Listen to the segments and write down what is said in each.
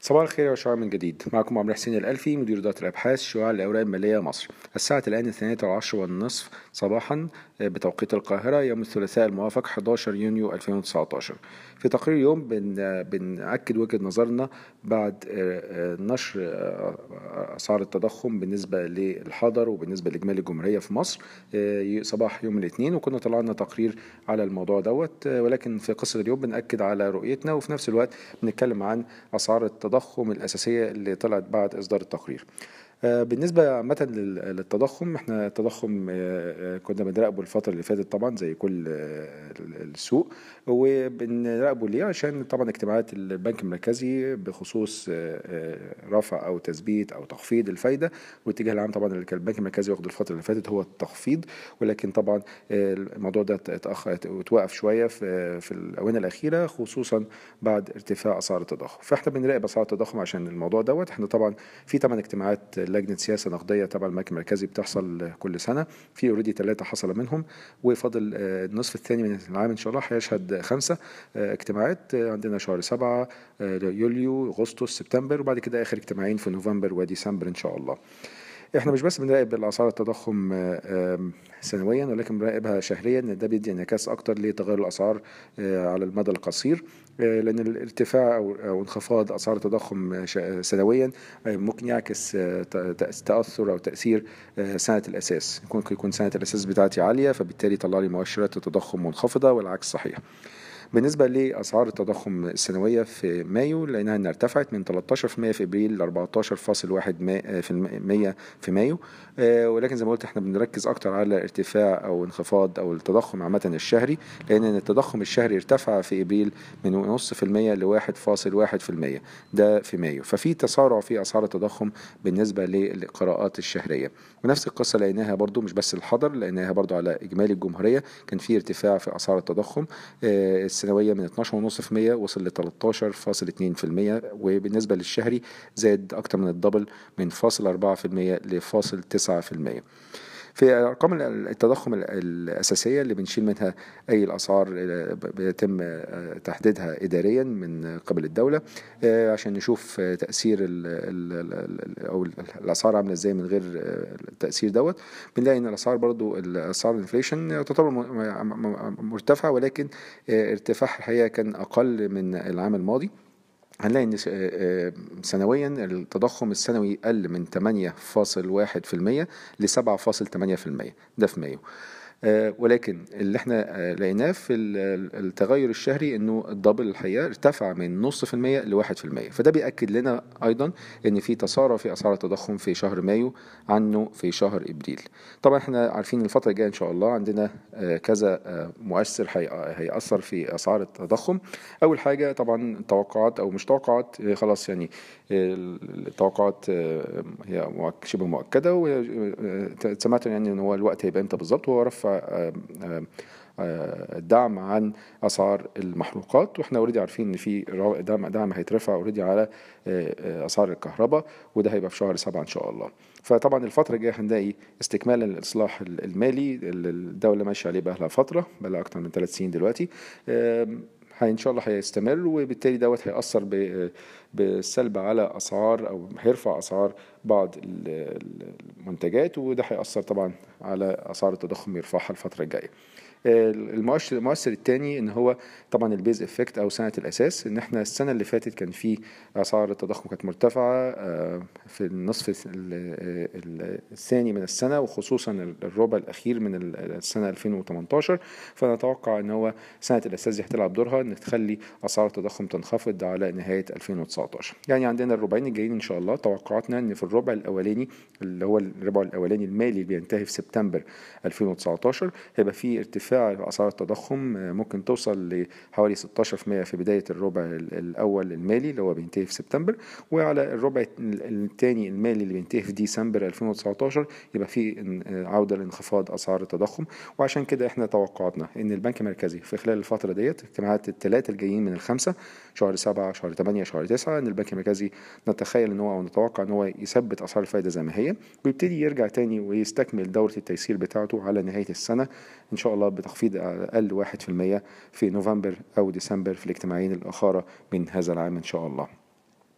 صباح الخير وشعار من جديد. معكم عمرو حسين الألفي مدير إدارة الأبحاث شعاع الأوراق المالية مصر. الساعة الآن الثانية عشر والنصف صباحا بتوقيت القاهرة يوم الثلاثاء الموافق 11 يونيو 2019 في تقرير اليوم بن بنأكد وجهة نظرنا بعد نشر أسعار التضخم بالنسبة للحضر وبالنسبة لإجمالي الجمهورية في مصر صباح يوم الاثنين وكنا طلعنا تقرير على الموضوع دوت ولكن في قصة اليوم بنأكد على رؤيتنا وفي نفس الوقت بنتكلم عن أسعار التضخم الأساسية اللي طلعت بعد إصدار التقرير. بالنسبة عامة للتضخم إحنا التضخم كنا بنراقبه الفترة اللي فاتت طبعا زي كل السوق وبنراقبه ليه؟ عشان طبعا اجتماعات البنك المركزي بخصوص رفع أو تثبيت أو تخفيض الفايدة والاتجاه العام طبعا اللي كان البنك المركزي واخده الفترة اللي فاتت هو التخفيض ولكن طبعا الموضوع ده اتأخر اتوقف شوية في, الآونة الأخيرة خصوصا بعد ارتفاع أسعار التضخم. فاحنا بنراقب أسعار التضخم عشان الموضوع دوت. إحنا طبعا في 8 اجتماعات لجنة سياسة نقدية تبع البنك المركزي بتحصل كل سنة. في already ثلاثة حصل منهم وفاضل النصف الثاني من العام إن شاء الله هيشهد خمسة اجتماعات عندنا شهر سبعة يوليو أغسطس سبتمبر وبعد كده آخر اجتماعين في نوفمبر وديسمبر إن شاء الله. إحنا مش بس بنراقب الأسعار التضخم سنويا ولكن بنراقبها شهريا. ده بيدي انعكاس أكتر لتغير الأسعار على المدى القصير لأن الارتفاع أو انخفاض أسعار التضخم سنويا ممكن يعكس تأثر أو تأثير سنة الأساس. ممكن يكون سنة الأساس بتاعتي عالية فبالتالي يطلع لي مؤشرات التضخم منخفضة والعكس صحيح. بالنسبة لأسعار التضخم السنوية في مايو لقيناها إنها ارتفعت من 13% في إبريل ل 14.1% في مايو. ولكن زي ما قلت إحنا بنركز أكتر على ارتفاع أو انخفاض أو التضخم عامة الشهري لأن التضخم الشهري ارتفع في إبريل من نص في المية ل 1.1% ده في مايو. ففي تسارع في أسعار التضخم بالنسبة للقراءات الشهرية. ونفس القصة لقيناها برضو مش بس الحضر لقيناها برضو على إجمالي الجمهورية كان في ارتفاع في أسعار التضخم. السنوية من 12.5% وصل ل 13.2% وبالنسبة للشهري زاد أكتر من الدبل من فاصل 4% لفاصل 9% في أرقام التضخم الأساسية اللي بنشيل منها أي الأسعار بيتم تحديدها اداريا من قبل الدولة عشان نشوف تأثير أو الأسعار عاملة إزاي من غير التأثير دوت. بنلاقي إن الأسعار برضو الأسعار الإنفليشن تعتبر مرتفعة ولكن ارتفاعها الحقيقة كان أقل من العام الماضي. هنلاقي إن سنويا التضخم السنوي قل من 8.1% ل 7.8% ده في مايو. ولكن اللي إحنا لقيناه في التغير الشهري إنه الدبل الحقيقة ارتفع من نص في المية لواحد في المية. فده بيأكد لنا أيضا إن في تسارع في أسعار التضخم في شهر مايو عنه في شهر إبريل. طبعا إحنا عارفين الفترة الجاية إن شاء الله عندنا كذا مؤثر هيأثر في أسعار التضخم. أول حاجة طبعا توقعات أو مش توقعات خلاص يعني التوقعات هي شبه مؤكدة وسمعت يعني إن هو الوقت هيبقى إمتى بالظبط هو رفع الدعم عن اسعار المحروقات وإحنا already عارفين إن في دعم دعم هيترفع already على اسعار الكهرباء وده هيبقى في شهر سبعة إن شاء الله. فطبعا الفترة الجاية هنلاقي استكمالا للإصلاح المالي اللي الدولة ماشية عليه بقى لها فترة بقى لها أكتر من ثلاث سنين دلوقتي. إن شاء الله هيستمر وبالتالي دوت هيأثر بالسلب على أسعار أو هيرفع أسعار بعض المنتجات وده هيأثر طبعا على أسعار التضخم يرفعها الفترة الجاية. المؤشر المؤثر الثاني إن هو طبعا ال base effect أو سنه الأساس. إن إحنا السنة اللي فاتت كان في أسعار التضخم كانت مرتفعة في النصف الثاني من السنة وخصوصا الربع الأخير من السنة 2018 فنتوقع إن هو سنه الأساس دي هتلعب دورها إن تخلي أسعار التضخم تنخفض على نهاية 2019 يعني عندنا الربعين الجايين إن شاء الله. توقعاتنا إن في الربع الأولاني اللي هو الربع الأولاني المالي اللي بينتهي في سبتمبر 2019 هيبقى في ارتفاع ارتفاع اسعار التضخم ممكن توصل لحوالي 16% في بداية الربع الأول المالي اللي هو بينتهي في سبتمبر وعلى الربع الثاني المالي اللي بينتهي في ديسمبر 2019 يبقى في عودة لانخفاض أسعار التضخم. وعشان كده إحنا توقعاتنا إن البنك المركزي في خلال الفترة ديت اجتماعات الثلاثه الجايين من الخمسة شهر 7 شهر 8 شهر 9 إن البنك المركزي نتخيل إن هو أو نتوقع إن هو يثبت أسعار الفائده زي ما هي ويبتدي يرجع تاني ويستكمل دورة التيسير بتاعته على نهاية السنة إن شاء الله بتخفيض أقل واحد في المية في نوفمبر أو ديسمبر في الاجتماعين الأخرى من هذا العام إن شاء الله.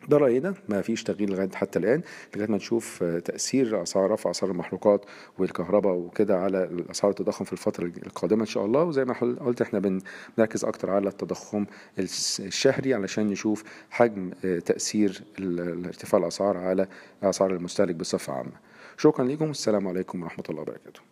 ده رأينا ما فيش تغيير لغاية حتى الآن لغاية ما نشوف تأثير أسعار رفع أسعار المحروقات والكهرباء وكده على أسعار التضخم في الفترة القادمة إن شاء الله. وزي ما قلت إحنا بنركز أكتر على التضخم الشهري علشان نشوف حجم تأثير ارتفاع الأسعار على أسعار المستهلك بصفة عامة. شكرا لكم والسلام عليكم ورحمة الله وبركاته.